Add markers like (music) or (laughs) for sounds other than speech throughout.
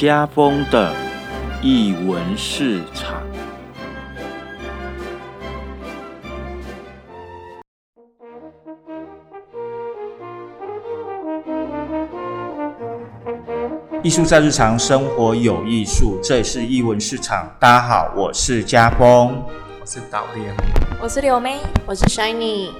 家风的译文市场。艺术在日常生活有艺术，这里是艺文市场。大家好，我是家峰。我是导演，我是柳妹，我是 Shiny。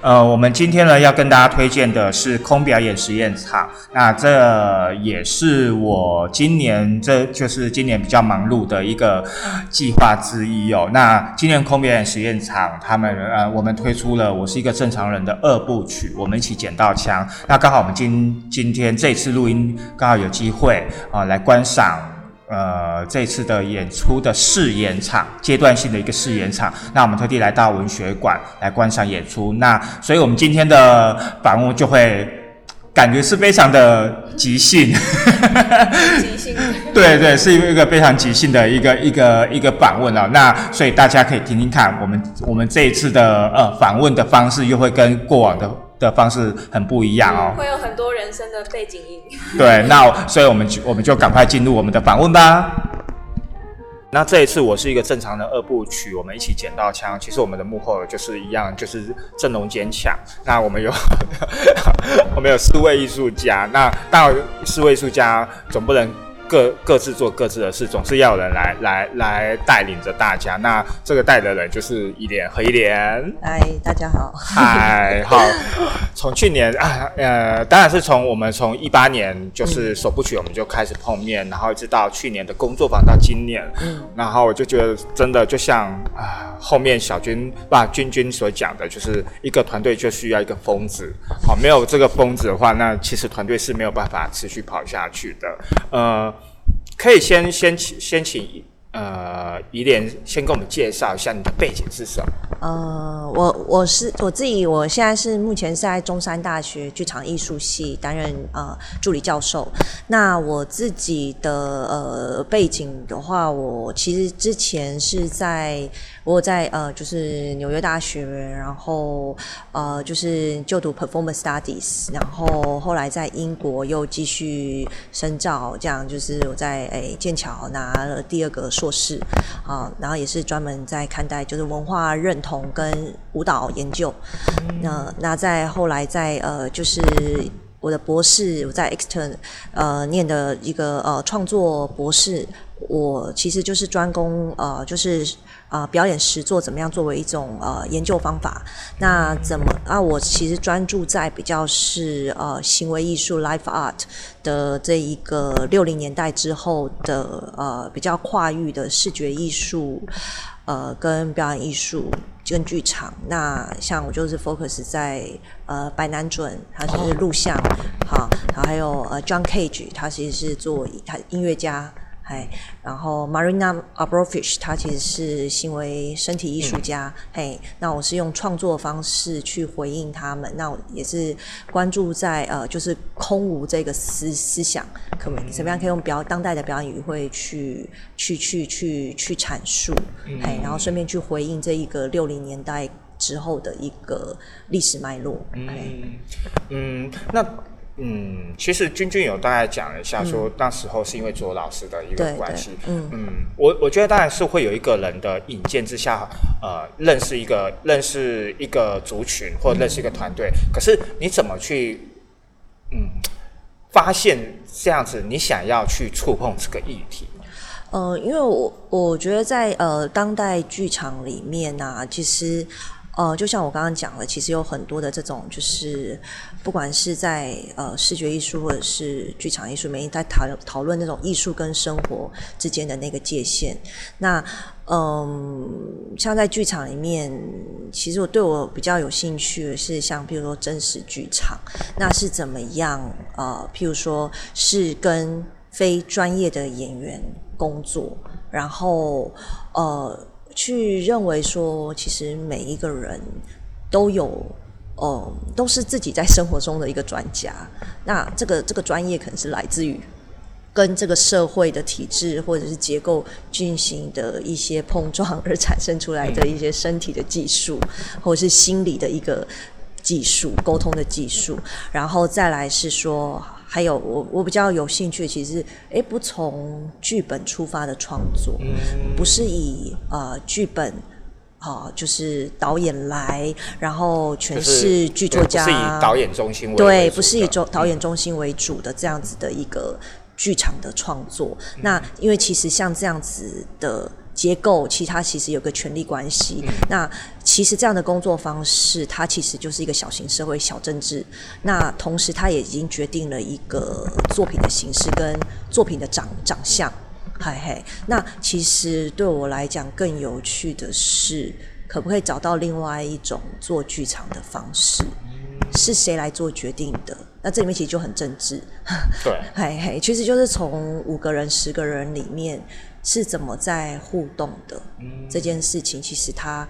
呃，我们今天呢要跟大家推荐的是空表演实验场。那这也是我今年，这就是今年比较忙碌的一个计划之一哦。那今年空表演实验场，他们呃，我们推出了《我是一个正常人》的二部曲，我们一起捡到枪。那刚好我们今今天这次录音刚好有机会啊来观赏。呃，这次的演出的试演场，阶段性的一个试演场，那我们特地来到文学馆来观赏演出。那所以我们今天的访问就会感觉是非常的即兴，即兴，(laughs) 对对，是一个非常即兴的一个一个一个访问啊。那所以大家可以听听看，我们我们这一次的呃访问的方式又会跟过往的。的方式很不一样哦，会有很多人生的背景音。对，那所以我们就我们就赶快进入我们的访问吧。那这一次我是一个正常的二部曲，我们一起捡到枪。其实我们的幕后就是一样，就是阵容坚强。那我们有 (laughs) 我们有四位艺术家，那当然四位艺术家总不能。各各自做各自的事，总是要有人来来来带领着大家。那这个带的人就是一莲和一莲。嗨，大家好。嗨，好。从去年啊，呃，当然是从我们从一八年就是首部曲，我们就开始碰面，然后一直到去年的工作坊到今年，嗯，然后我就觉得真的就像啊，后面小军吧君君所讲的，就是一个团队就需要一个疯子。好，没有这个疯子的话，那其实团队是没有办法持续跑下去的。呃。可以先先请先请呃怡莲先跟我们介绍一下你的背景是什么？呃，我我是我自己，我现在是目前是在中山大学剧场艺术系担任呃助理教授。那我自己的呃背景的话，我其实之前是在。我在呃，就是纽约大学，然后呃，就是就读 performance studies，然后后来在英国又继续深造，这样就是我在诶剑桥拿了第二个硕士，啊，然后也是专门在看待就是文化认同跟舞蹈研究。那那在后来在呃，就是我的博士我在 extern 呃念的一个呃创作博士，我其实就是专攻呃就是。啊，表演实作怎么样作为一种呃研究方法？那怎么啊？我其实专注在比较是呃行为艺术 （life art） 的这一个六零年代之后的呃比较跨域的视觉艺术，呃跟表演艺术跟剧场。那像我就是 focus 在呃白南准，他是录像，好，然后还有呃 John Cage，他其实是做他音乐家。哎，然后 Marina Abrofish，他其实是行为身体艺术家。嘿，那我是用创作方式去回应他们。那我也是关注在呃，就是空无这个思思想，可能怎么样可以用表当代的表演语汇去去去去去阐述。嘿，然后顺便去回应这一个六零年代之后的一个历史脉络。嗯嗯，那。嗯，其实君君有大概讲了一下，说那时候是因为左老师的一个关系。嗯嗯，我我觉得当然是会有一个人的引荐之下，呃，认识一个认识一个族群或认识一个团队。可是你怎么去嗯发现这样子，你想要去触碰这个议题？呃，因为我我觉得在呃当代剧场里面呢，其实。呃，就像我刚刚讲的，其实有很多的这种，就是不管是在呃视觉艺术或者是剧场艺术，每一在讨讨论那种艺术跟生活之间的那个界限。那嗯，像在剧场里面，其实我对我比较有兴趣的是像，譬如说真实剧场，那是怎么样？呃，譬如说是跟非专业的演员工作，然后呃。去认为说，其实每一个人都有，嗯，都是自己在生活中的一个专家。那这个这个专业可能是来自于跟这个社会的体制或者是结构进行的一些碰撞而产生出来的一些身体的技术，或者是心理的一个技术、沟通的技术。然后再来是说，还有我我比较有兴趣，其实诶不从剧本出发的创作，嗯不是以呃剧本。啊、就是导演来，然后全是剧作家，对不是以导演中心为主不是以的中导演中心为主的这样子的一个剧场的创作。那因为其实像这样子的结构，其实它其实有个权力关系。那其实这样的工作方式，它其实就是一个小型社会、小政治。那同时，它也已经决定了一个作品的形式跟作品的长长相。嘿嘿，那其实对我来讲更有趣的是，可不可以找到另外一种做剧场的方式？是谁来做决定的？那这里面其实就很政治，对，(laughs) 嘿嘿，其实就是从五个人、十个人里面是怎么在互动的、这件事情，其实它，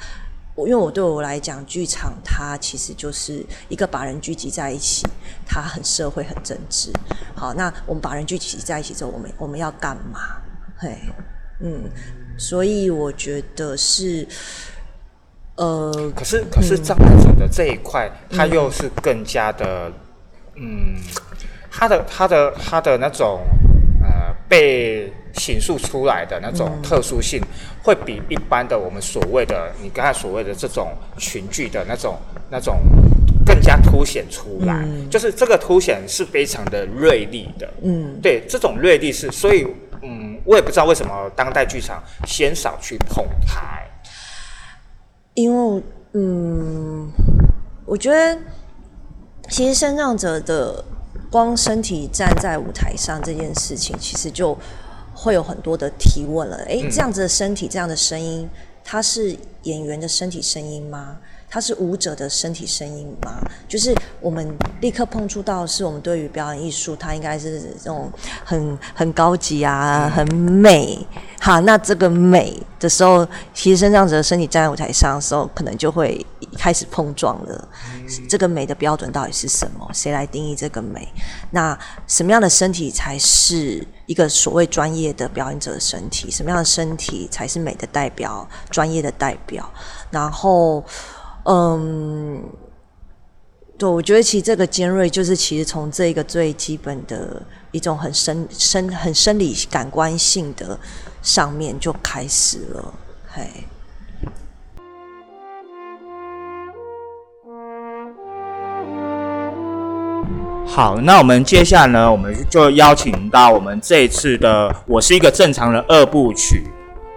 我因为我对我来讲，剧场它其实就是一个把人聚集在一起，它很社会、很政治。好，那我们把人聚集在一起之后，我们我们要干嘛？嘿，嗯，所以我觉得是，呃，可是可是障碍者的这一块，它又是更加的，嗯，他的他的他的那种呃被形塑出来的那种特殊性，会比一般的我们所谓的你刚才所谓的这种群聚的那种那种更加凸显出来，就是这个凸显是非常的锐利的，嗯，对，这种锐利是，所以嗯，我也不知道为什么当代剧场鲜少去碰它。欸因为嗯，我觉得其实生长者的光身体站在舞台上这件事情，其实就会有很多的提问了。诶，这样子的身体，这样的声音，它是演员的身体声音吗？它是舞者的身体声音吗？就是我们立刻碰触到，是我们对于表演艺术，它应该是这种很很高级啊，很美。好，那这个美的时候，其实身障者的身体站在舞台上的时候，可能就会开始碰撞了。这个美的标准到底是什么？谁来定义这个美？那什么样的身体才是一个所谓专业的表演者的身体？什么样的身体才是美的代表、专业的代表？然后，嗯，对，我觉得其实这个尖锐就是其实从这个最基本的一种很生生很生理感官性的上面就开始了，嘿。好，那我们接下来呢，我们就邀请到我们这一次的《我是一个正常人》二部曲，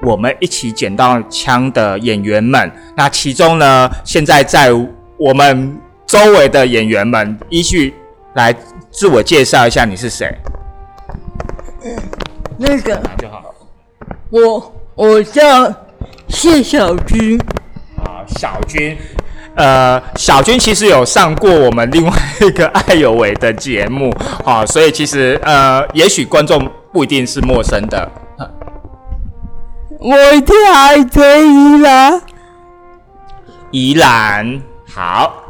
我们一起捡到枪的演员们。那其中呢，现在在我们周围的演员们，依序来自我介绍一下你是谁。那个就好。我我叫谢小军，啊，小军，呃，小军其实有上过我们另外一个爱有为的节目，啊，所以其实呃，也许观众不一定是陌生的。我太可以了。宜兰，好，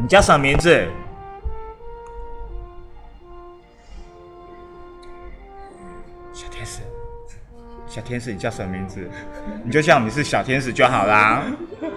你叫什么名字？小天使，小天使，你叫什么名字？你就叫你是小天使就好啦。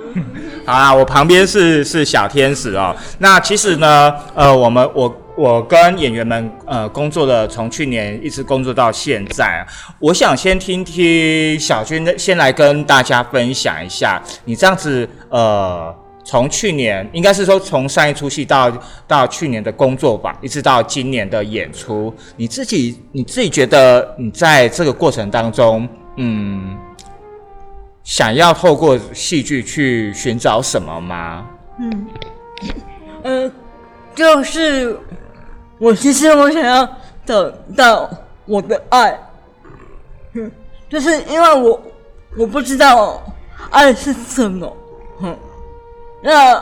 (laughs) 好啦，我旁边是是小天使哦。那其实呢，呃，我们我我跟演员们呃工作的，从去年一直工作到现在。我想先听听小军，先来跟大家分享一下，你这样子呃，从去年应该是说从上一出戏到到去年的工作吧，一直到今年的演出，你自己你自己觉得你在这个过程当中，嗯。想要透过戏剧去寻找什么吗？嗯，呃就是我其实我想要找到我的爱，嗯，(laughs) 就是因为我我不知道爱是什么，哼，那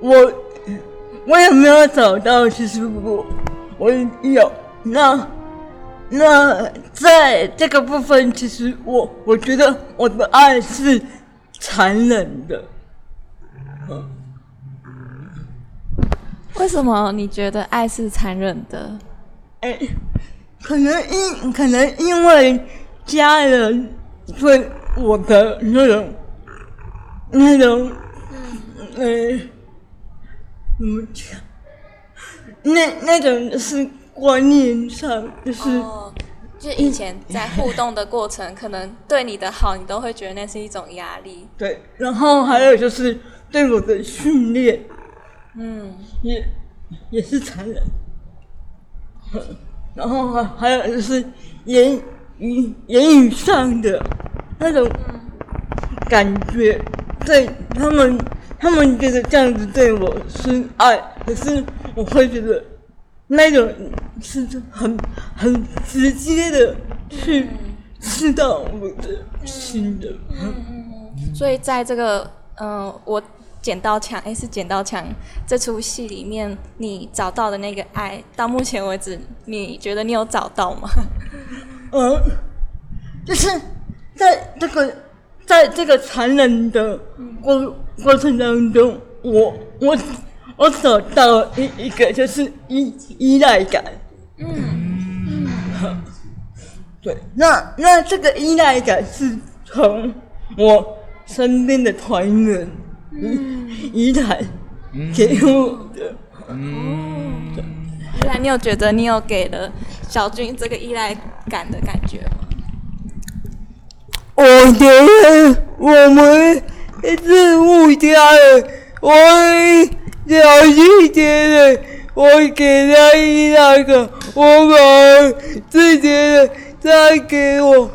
我我也没有找到，其实我我有那。那在这个部分，其实我我觉得我的爱是残忍的。为什么你觉得爱是残忍的？哎，可能因可能因为家人对我的那种那种，呃，怎么讲？那那种是观念上，就是、哦，就是以前在互动的过程，可能对你的好，你都会觉得那是一种压力。对，然后还有就是对我的训练嗯，也也是残忍，(laughs) 然后还还有就是言语言语上的那种感觉，对他们他们觉得这样子对我是爱，可是我会觉得那种是很很直接的去刺到我的心的。嗯所以在这个嗯、呃我剪刀墙，哎，是剪刀墙这出戏里面，你找到的那个爱，到目前为止，你觉得你有找到吗？嗯，就是在这个在这个残忍的过过程当中，我我我找到了一一个就是依依赖感。嗯对，那那这个依赖感是从我身边的团员依赖给我的。原来你有觉得你有给了小军这个依赖感的感觉吗？我觉得我们是互相的，我小心觉得我给他依赖感，我反而是觉得他给我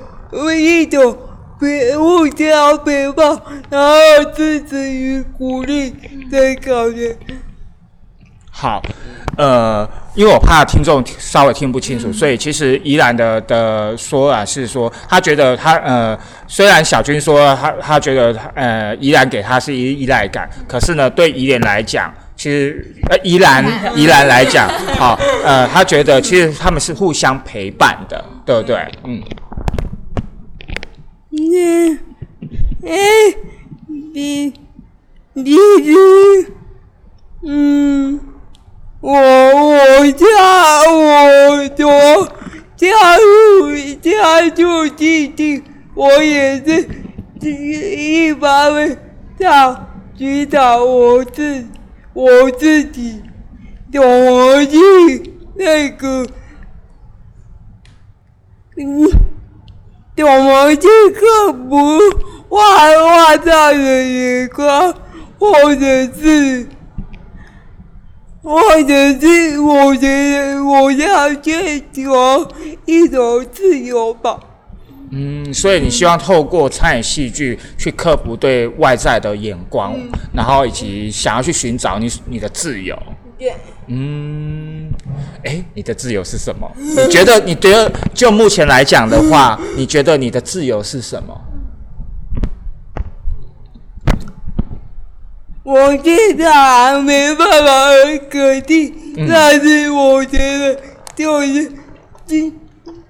一种别互相陪伴，然后支持与鼓励的感觉。好，呃，因为我怕听众稍微听不清楚，所以其实宜兰的的说啊是说，他觉得他呃，虽然小军说他他觉得他呃宜兰给他是依依赖感，可是呢，对宜莲来讲，其实呃宜兰 (laughs) 宜兰来讲，好、呃，他觉得其实他们是互相陪伴的，对不对？嗯，你，哎，你，你是，嗯，我我加我多加入加入弟弟，我也是一一方面要指导我自我自己，怎么去那个，嗯。怎么去克服画画上的眼光，或者是，或者是我觉得我要追求一种自由吧。嗯，所以你希望透过参演戏剧去克服对外在的眼光，然后以及想要去寻找你你的自由。对，嗯，哎，你的自由是什么？(laughs) 你觉得？你觉得就目前来讲的话，你觉得你的自由是什么？我现在还没办法很肯定，但是我觉得就是今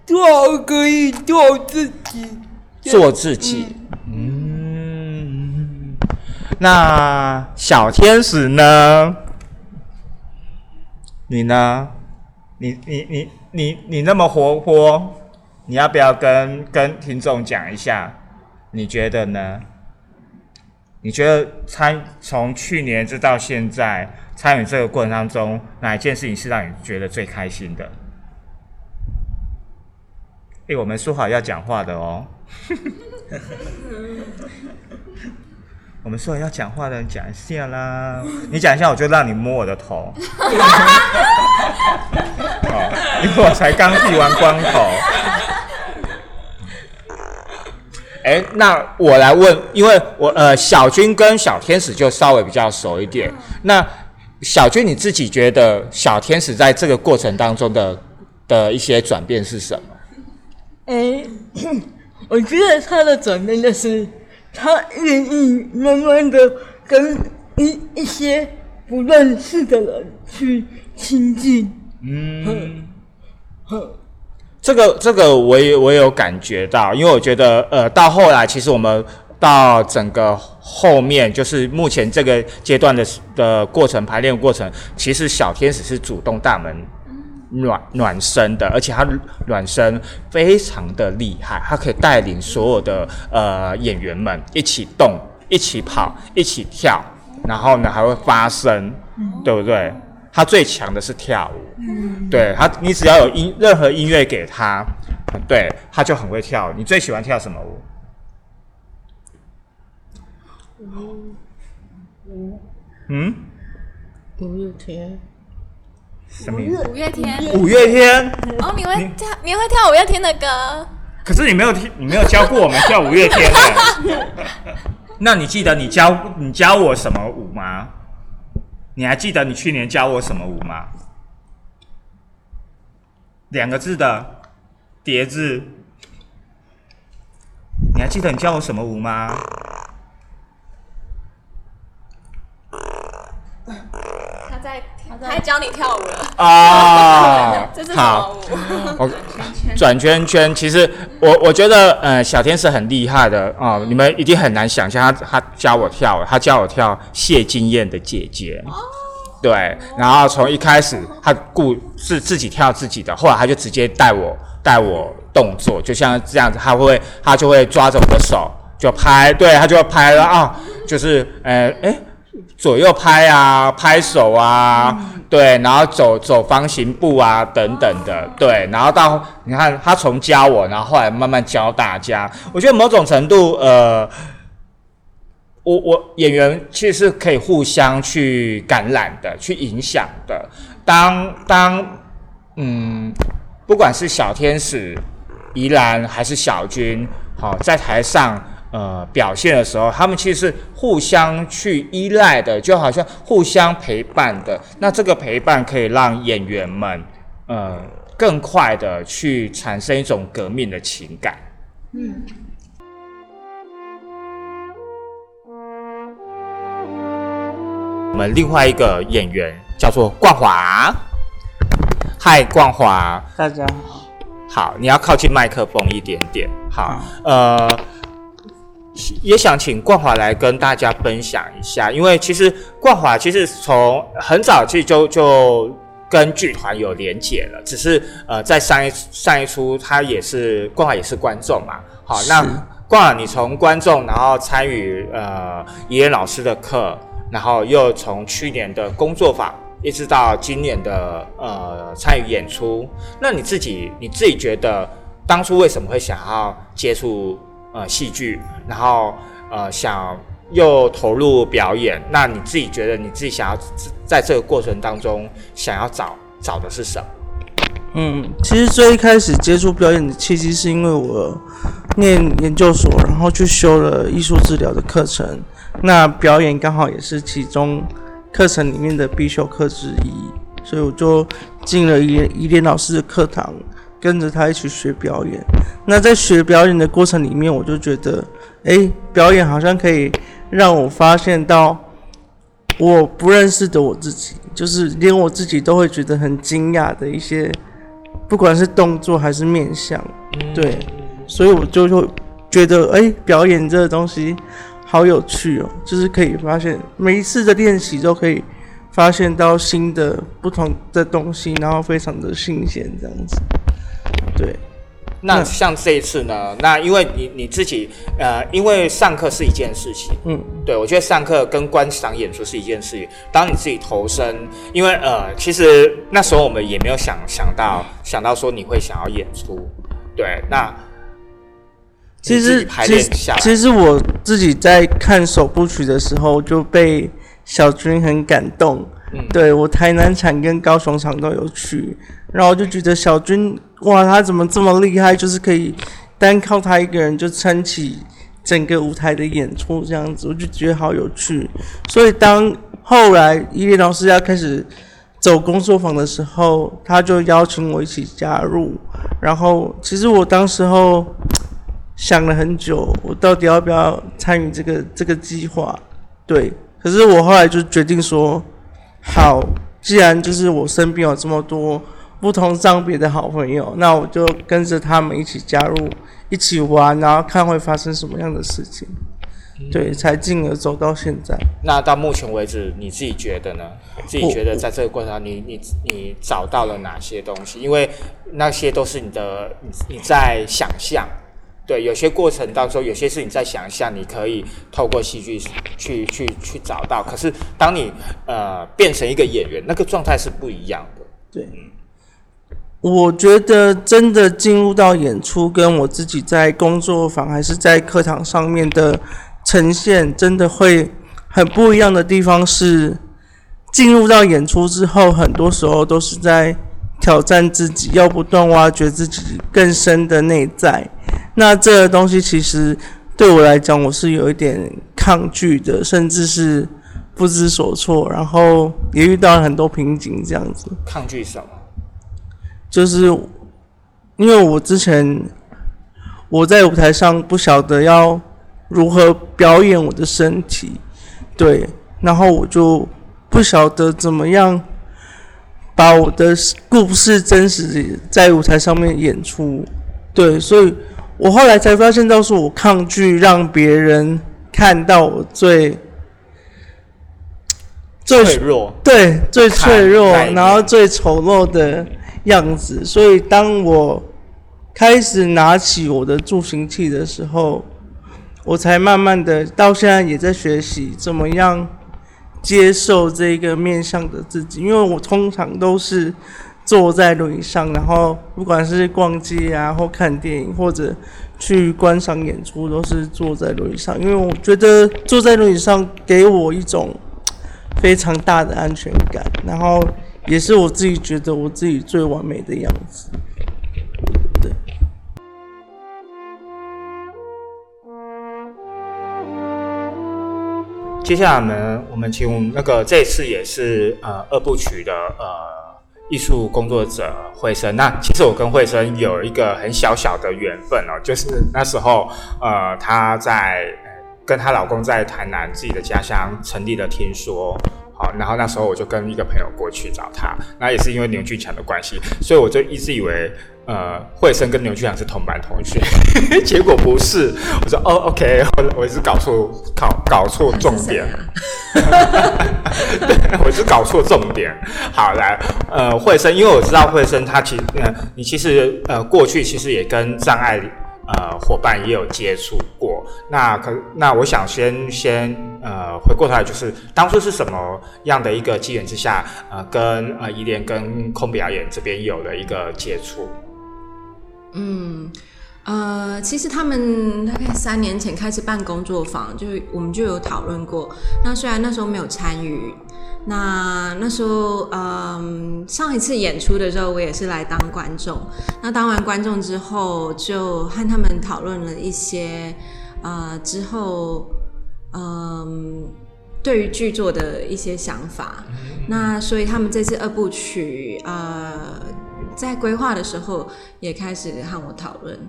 做可以做自己。做自己。嗯，那小天使呢？你呢？你你你你你那么活泼，你要不要跟跟听众讲一下？你觉得呢？你觉得参从去年直到现在参与这个过程当中，哪一件事情是让你觉得最开心的？诶，我们说好要讲话的哦。(laughs) 我们说好要讲话的人讲一下啦，你讲一下，我就让你摸我的头。(laughs) 哦，因为我才刚剃完光头。哎，那我来问，因为我呃小军跟小天使就稍微比较熟一点。那小军你自己觉得小天使在这个过程当中的的一些转变是什么？哎，(coughs) 我觉得他的转变就是他愿意慢慢的跟一一些不认识的人去亲近。嗯，这个这个我也我也有感觉到，因为我觉得呃到后来其实我们到整个后面就是目前这个阶段的的过程排练过程，其实小天使是主动大门暖暖身的，而且他暖身非常的厉害，他可以带领所有的呃演员们一起动、一起跑、一起跳，然后呢还会发声，对不对？他最强的是跳舞。对他，你只要有音任何音乐给他，对他就很会跳。你最喜欢跳什么舞？嗯，五月天，什么？五月天，五月天。哦，你会跳，你会跳五月天的歌？可是你没有听，你没有教过我们跳五月天的。(laughs) 那你记得你教你教我什么舞吗？你还记得你去年教我什么舞吗？两个字的叠字。你还记得你教我什么舞吗？他在，他在教你跳舞了。啊 (laughs) 这是什么好，舞？我转圈圈，其实我我觉得，呃，小天是很厉害的哦，你们一定很难想象他他教我跳，他教我跳谢金燕的姐姐。对，然后从一开始他顾是自己跳自己的，后来他就直接带我带我动作，就像这样子，他会他就会抓着我的手就拍，对他就会拍了啊，就是呃哎左右拍啊，拍手啊，对，然后走走方形步啊等等的，对，然后到你看他从教我，然后后来慢慢教大家，我觉得某种程度呃。我我演员其实是可以互相去感染的，去影响的。当当嗯，不管是小天使、宜兰还是小军，好、在台上呃表现的时候，他们其实是互相去依赖的，就好像互相陪伴的。那这个陪伴可以让演员们呃更快的去产生一种革命的情感。嗯我们另外一个演员叫做冠华，嗨，冠华，大家好，好，你要靠近麦克风一点点。好，呃，也想请冠华来跟大家分享一下，因为其实冠华其实从很早期就就跟剧团有连结了，只是呃，在上一上一出他也是冠华也是观众嘛。好，那冠华你从观众，然后参与呃爷爷老师的课，然后又从去年的工作坊。一直到今年的呃参与演出，那你自己你自己觉得当初为什么会想要接触呃戏剧，然后呃想又投入表演？那你自己觉得你自己想要在这个过程当中想要找找的是什么？嗯，其实最一开始接触表演的契机是因为我念研究所，然后去修了艺术治疗的课程，那表演刚好也是其中课程里面的必修课之一，所以我就进了依依莲老师的课堂，跟着他一起学表演。那在学表演的过程里面，我就觉得，诶，表演好像可以让我发现到我不认识的我自己，就是连我自己都会觉得很惊讶的一些，不管是动作还是面相，对，所以我就会觉得，哎、表演这个东西好有趣哦，就是可以发现每一次的练习都可以发现到新的不同的东西，然后非常的新鲜这样子，对。那像这一次呢？那因为你你自己呃，因为上课是一件事情，嗯，对，我觉得上课跟观赏演出是一件事情。当你自己投身，因为呃，其实那时候我们也没有想想到想到说你会想要演出，对，那其实其实我自己在看首部曲的时候就被小军很感动。嗯对我台南场跟高雄场都有去，然后我就觉得小军哇，他怎么这么厉害？就是可以单靠他一个人就撑起整个舞台的演出这样子，我就觉得好有趣。所以当后来伊莲老师要开始走工作坊的时候，他就邀请我一起加入。然后其实我当时候想了很久，我到底要不要参与这个这个计划？对，可是我后来就决定说，好，既然就是我身边有这么多不同障别的好朋友，那我就跟着他们一起加入，一起玩，然后看会发生什么样的事情。对，才进而走到现在。那到目前为止，你自己觉得呢？自己觉得在这个过程中，你你你找到了哪些东西？因为那些都是你的你你在想象，对，有些过程当中，有些是你在想一下，你可以透过戏剧去去去找到。可是当你呃变成一个演员，那个状态是不一样的。对，我觉得真的进入到演出，跟我自己在工作坊还是在课堂上面的呈现，真的会很不一样的地方是，进入到演出之后，很多时候都是在挑战自己，要不断挖掘自己更深的内在。那这个东西其实对我来讲，我是有一点抗拒的，甚至是不知所措，然后也遇到了很多瓶颈，这样子。抗拒什么？就是因为我之前我在舞台上不晓得要如何表演我的身体，对，然后我就不晓得怎么样把我的故事真实在舞台上面演出，对，所以。我后来才发现，到是我抗拒让别人看到我最最脆弱，对，最脆弱，然后最丑陋的样子。所以，当我开始拿起我的助行器的时候，我才慢慢的到现在也在学习怎么样接受这个面向的自己，因为我通常都是。坐在轮椅上，然后不管是逛街啊，或看电影，或者去观赏演出，都是坐在轮椅上。因为我觉得坐在轮椅上给我一种非常大的安全感，然后也是我自己觉得我自己最完美的样子。对。接下来呢，我们请那个这次也是呃二部曲的呃。艺术工作者慧生，那其实我跟慧生有一个很小小的缘分哦，就是那时候，呃，她在跟她老公在台南自己的家乡成立了听说，好，然后那时候我就跟一个朋友过去找他，那也是因为牛俊强的关系，所以我就一直以为。呃，惠生跟牛俊强是同班同学，(laughs) 结果不是。我说哦，OK，我我是搞错，搞搞错重点。(laughs) 对，我是搞错重点。好，来，呃，惠生，因为我知道惠生他其实，呃，你其实呃过去其实也跟障碍呃伙伴也有接触过。那可那我想先先呃回过头来，就是当初是什么样的一个机缘之下，呃，跟呃依恋跟空表演这边有了一个接触。嗯，呃，其实他们大概三年前开始办工作坊，就我们就有讨论过。那虽然那时候没有参与，那那时候，嗯，上一次演出的时候，我也是来当观众。那当完观众之后，就和他们讨论了一些，呃，之后，嗯，对于剧作的一些想法。那所以他们这次二部曲，呃。在规划的时候，也开始和我讨论。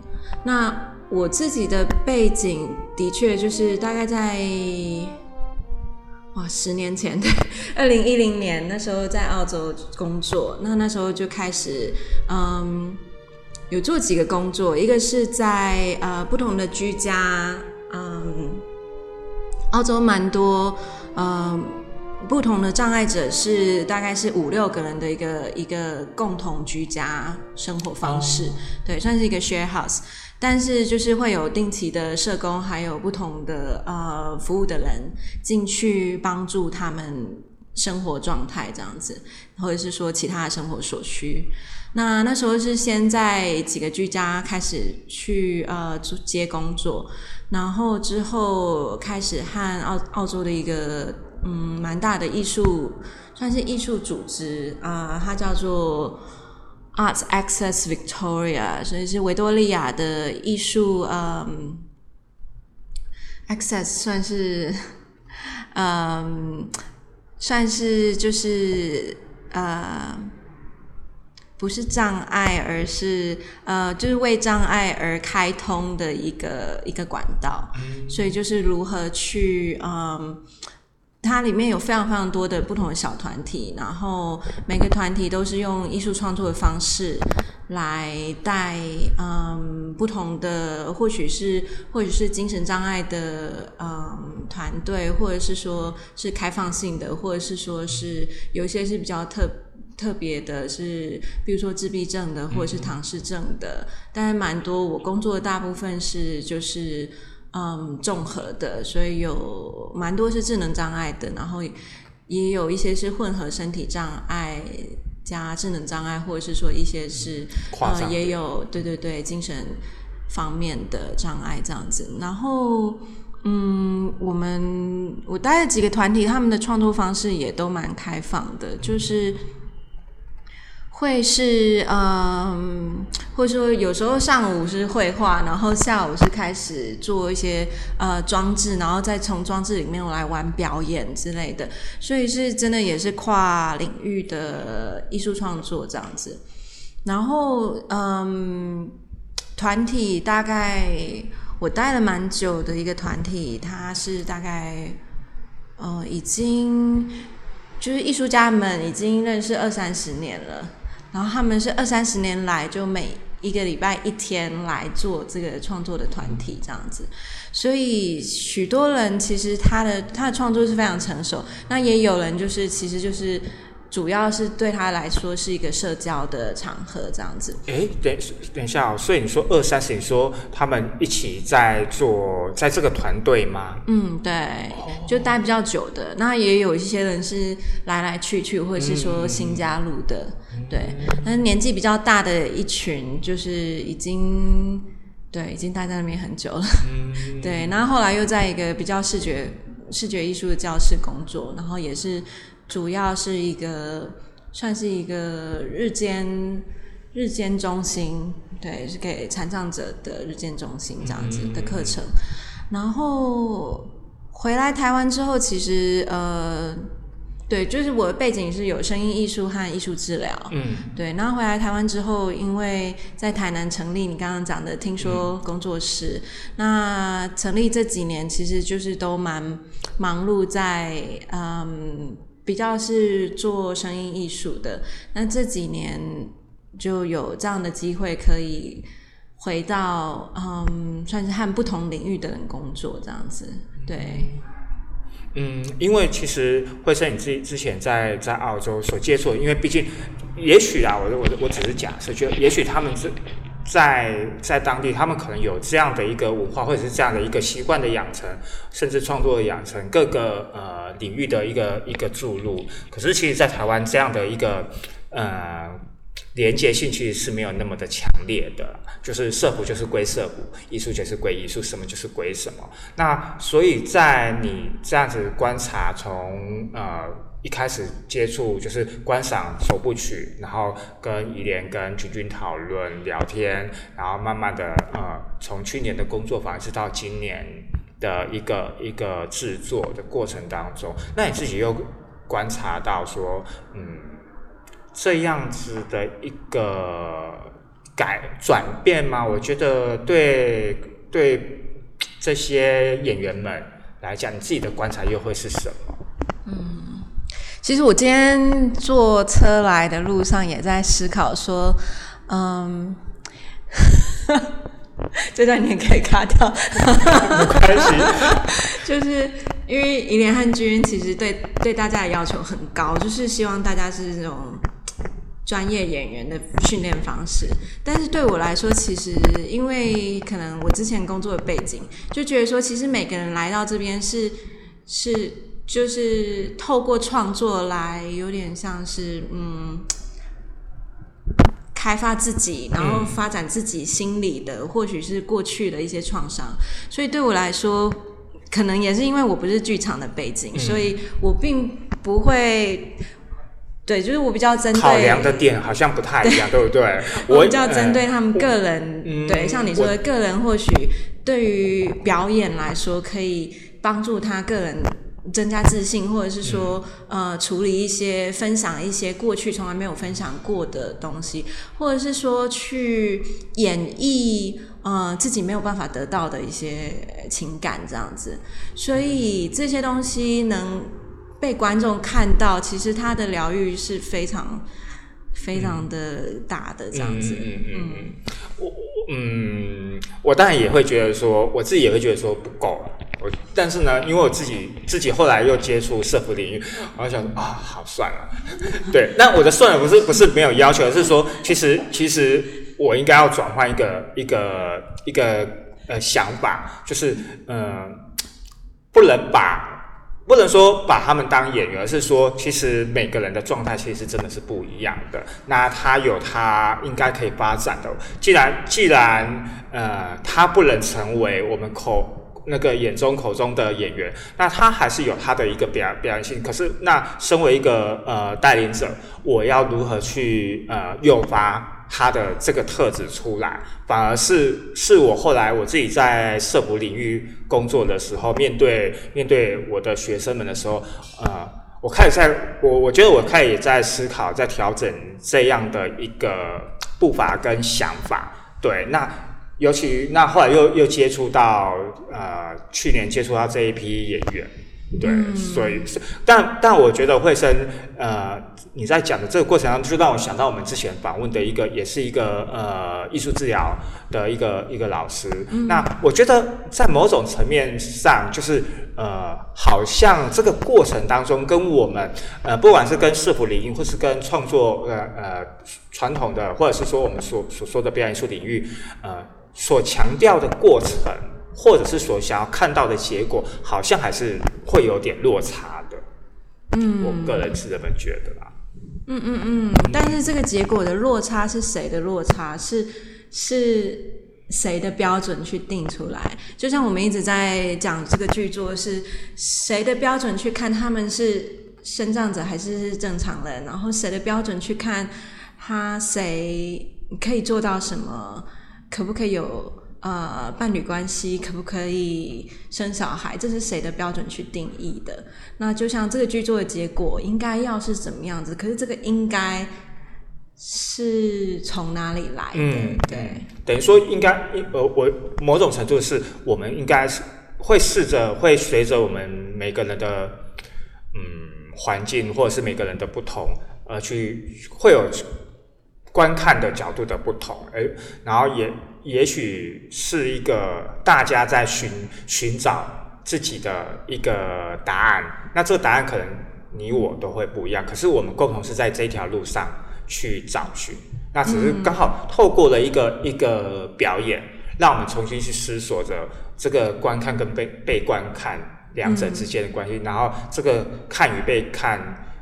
那我自己的背景的确就是大概在哇十年前，对，(laughs) 二零一零年那时候在澳洲工作。那那时候就开始，嗯，有做几个工作，一个是在呃不同的居家，嗯，澳洲蛮多，嗯。不同的障碍者是大概是五六个人的一个一个共同居家生活方式，对，算是一个 share house。但是就是会有定期的社工，还有不同的呃服务的人进去帮助他们生活状态这样子，或者是说其他的生活所需。那那时候是先在几个居家开始去呃接工作，然后之后开始和澳澳洲的一个。嗯，蛮大的艺术，算是艺术组织啊，它叫做 Arts Access Victoria，所以是维多利亚的艺术，嗯，Access 算是，(laughs) 嗯，算是就是呃，不是障碍，而是呃，就是为障碍而开通的一个一个管道，所以就是如何去嗯。它里面有非常非常多的不同的小团体，然后每个团体都是用艺术创作的方式来带嗯不同的，或许是或许是精神障碍的嗯团队，或者是说是开放性的，或者是说是有一些是比较特特别的是，比如说自闭症的或者是唐氏症的，但是蛮多我工作的大部分是就是嗯综合的，所以有蛮多是智能障碍的，然后也有一些是混合身体障碍加智能障碍，或者是说一些是呃也有对对对精神方面的障碍这样子，然后。嗯，我们我带了几个团体，他们的创作方式也都蛮开放的，就是会是嗯，或者说有时候上午是绘画，然后下午是开始做一些呃装置，然后再从装置里面来玩表演之类的，所以是真的也是跨领域的艺术创作这样子。然后嗯，团体大概。我待了蛮久的一个团体，它是大概呃已经就是艺术家们已经认识二三十年了，然后他们是二三十年来就每一个礼拜一天来做这个创作的团体这样子，所以许多人其实他的他的创作是非常成熟，那也有人就是其实就是。主要是对他来说是一个社交的场合，这样子。哎，等等一下哦，所以你说二三十，你说他们一起在做，在这个团队吗？嗯，对，就待比较久的。那也有一些人是来来去去，或者是说新加入的，对。但是年纪比较大的一群，就是已经对，已经待在那边很久了。(laughs) 对，然后后来又在一个比较视觉视觉艺术的教室工作，然后也是。主要是一个算是一个日间日间中心，对，是给残障者的日间中心这样子的课程。然后回来台湾之后，其实呃，对，就是我的背景是有声音艺术和艺术治疗，嗯，对。然后回来台湾之后，因为在台南成立你刚刚讲的听说工作室，那成立这几年其实就是都蛮忙碌在嗯。比较是做声音艺术的，那这几年就有这样的机会，可以回到嗯，算是和不同领域的人工作这样子。对，嗯，因为其实会是你自己之前在在澳洲所接触，因为毕竟也许啊，我我我只是假设，就也许他们是。在在当地，他们可能有这样的一个文化，或者是这样的一个习惯的养成，甚至创作的养成，各个呃领域的一个一个注入。可是，其实，在台湾这样的一个呃连接性，其实是没有那么的强烈的。就是社谱就是归社谱，艺术就是归艺术，什么就是归什么。那所以在你这样子观察，从呃。一开始接触就是观赏首部曲，然后跟怡莲跟君君讨论聊天，然后慢慢的呃，从去年的工作坊一直到今年的一个一个制作的过程当中，那你自己又观察到说，嗯，这样子的一个改转变吗？我觉得对对这些演员们来讲，你自己的观察又会是什么？嗯。其实我今天坐车来的路上也在思考说，嗯，(laughs) 这段你也可以卡掉，没关系。(laughs) 就是因为伊莲汉君其实对对大家的要求很高，就是希望大家是这种专业演员的训练方式。但是对我来说，其实因为可能我之前工作的背景，就觉得说，其实每个人来到这边是是。就是透过创作来，有点像是嗯，开发自己，然后发展自己心里的，或许是过去的一些创伤。所以对我来说，可能也是因为我不是剧场的背景，所以我并不会。对，就是我比较针对考量的点好像不太一样，(laughs) 对不对？我比较针对他们个人，对，像你说的个人，或许对于表演来说，可以帮助他个人。增加自信，或者是说，呃，处理一些分享一些过去从来没有分享过的东西，或者是说去演绎，呃，自己没有办法得到的一些情感，这样子。所以这些东西能被观众看到，其实它的疗愈是非常非常的大的，这样子。嗯嗯嗯，我嗯，我当然也会觉得说，我自己也会觉得说不够。我但是呢，因为我自己自己后来又接触社服领域，我就想说啊，好算了。对，那我的算了不是不是没有要求，是说其实其实我应该要转换一个一个一个呃想法，就是嗯、不能把。不能说把他们当演员，而是说，其实每个人的状态其实真的是不一样的。那他有他应该可以发展的。既然既然呃，他不能成为我们口那个眼中口中的演员，那他还是有他的一个表表演性。可是，那身为一个呃带领者，我要如何去呃诱发他的这个特质出来？反而是是我后来我自己在社服领域工作的时候，面对面对我的学生们的时候，呃，我开始在我我觉得我开始也在思考，在调整这样的一个步伐跟想法。对，那尤其那后来又又接触到呃，去年接触到这一批演员。对，所以是，但但我觉得慧生，呃，你在讲的这个过程当中，就让我想到我们之前访问的一个，也是一个呃艺术治疗的一个一个老师。那我觉得在某种层面上，就是呃，好像这个过程当中，跟我们呃，不管是跟社福领域，或是跟创作呃呃传统的，或者是说我们所所说的表演艺术领域，呃，所强调的过程。或者是所想要看到的结果，好像还是会有点落差的。嗯，我个人是这么觉得啦。嗯嗯嗯，但是这个结果的落差是谁的落差？是是谁的标准去定出来？就像我们一直在讲这个剧作，是谁的标准去看他们是生障者还是正常人？然后谁的标准去看他谁可以做到什么？可不可以有？呃，伴侣关系可不可以生小孩？这是谁的标准去定义的？那就像这个剧作的结果应该要是怎么样子？可是这个应该是从哪里来的？嗯对，等于说应该，呃，我某种程度是我们应该是会试着会随着我们每个人的嗯环境或者是每个人的不同，呃，去会有观看的角度的不同，哎，然后也也许是一个大家在寻寻找自己的一个答案。那这个答案可能你我都会不一样，可是我们共同是在这条路上去找寻。那只是刚好透过了一个一个表演，让我们重新去思索着这个观看跟被被观看两者之间的关系，然后这个看与被看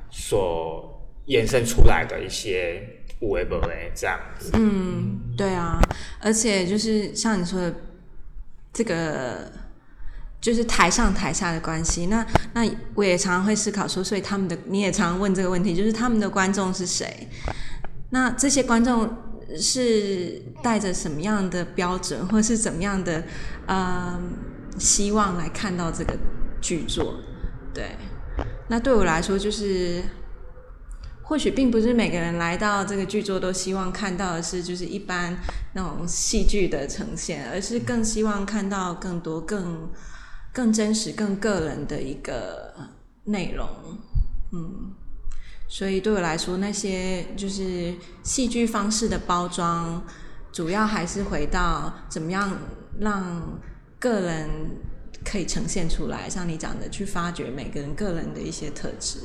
所衍生出来的一些无为不为这样子。嗯，对啊，而且就是像你说的，这个就是台上台下的关系。那那我也常常会思考说，所以他们的你也常常问这个问题，就是他们的观众是谁？那这些观众是带着什么样的标准，或是怎么样的呃希望来看到这个剧作？对，那对我来说就是。或许并不是每个人来到这个剧作都希望看到的是就是一般那种戏剧的呈现，而是更希望看到更多、更更真实、更个人的一个内容。嗯，所以对我来说，那些就是戏剧方式的包装，主要还是回到怎么样让个人可以呈现出来，像你讲的，去发掘每个人个人的一些特质。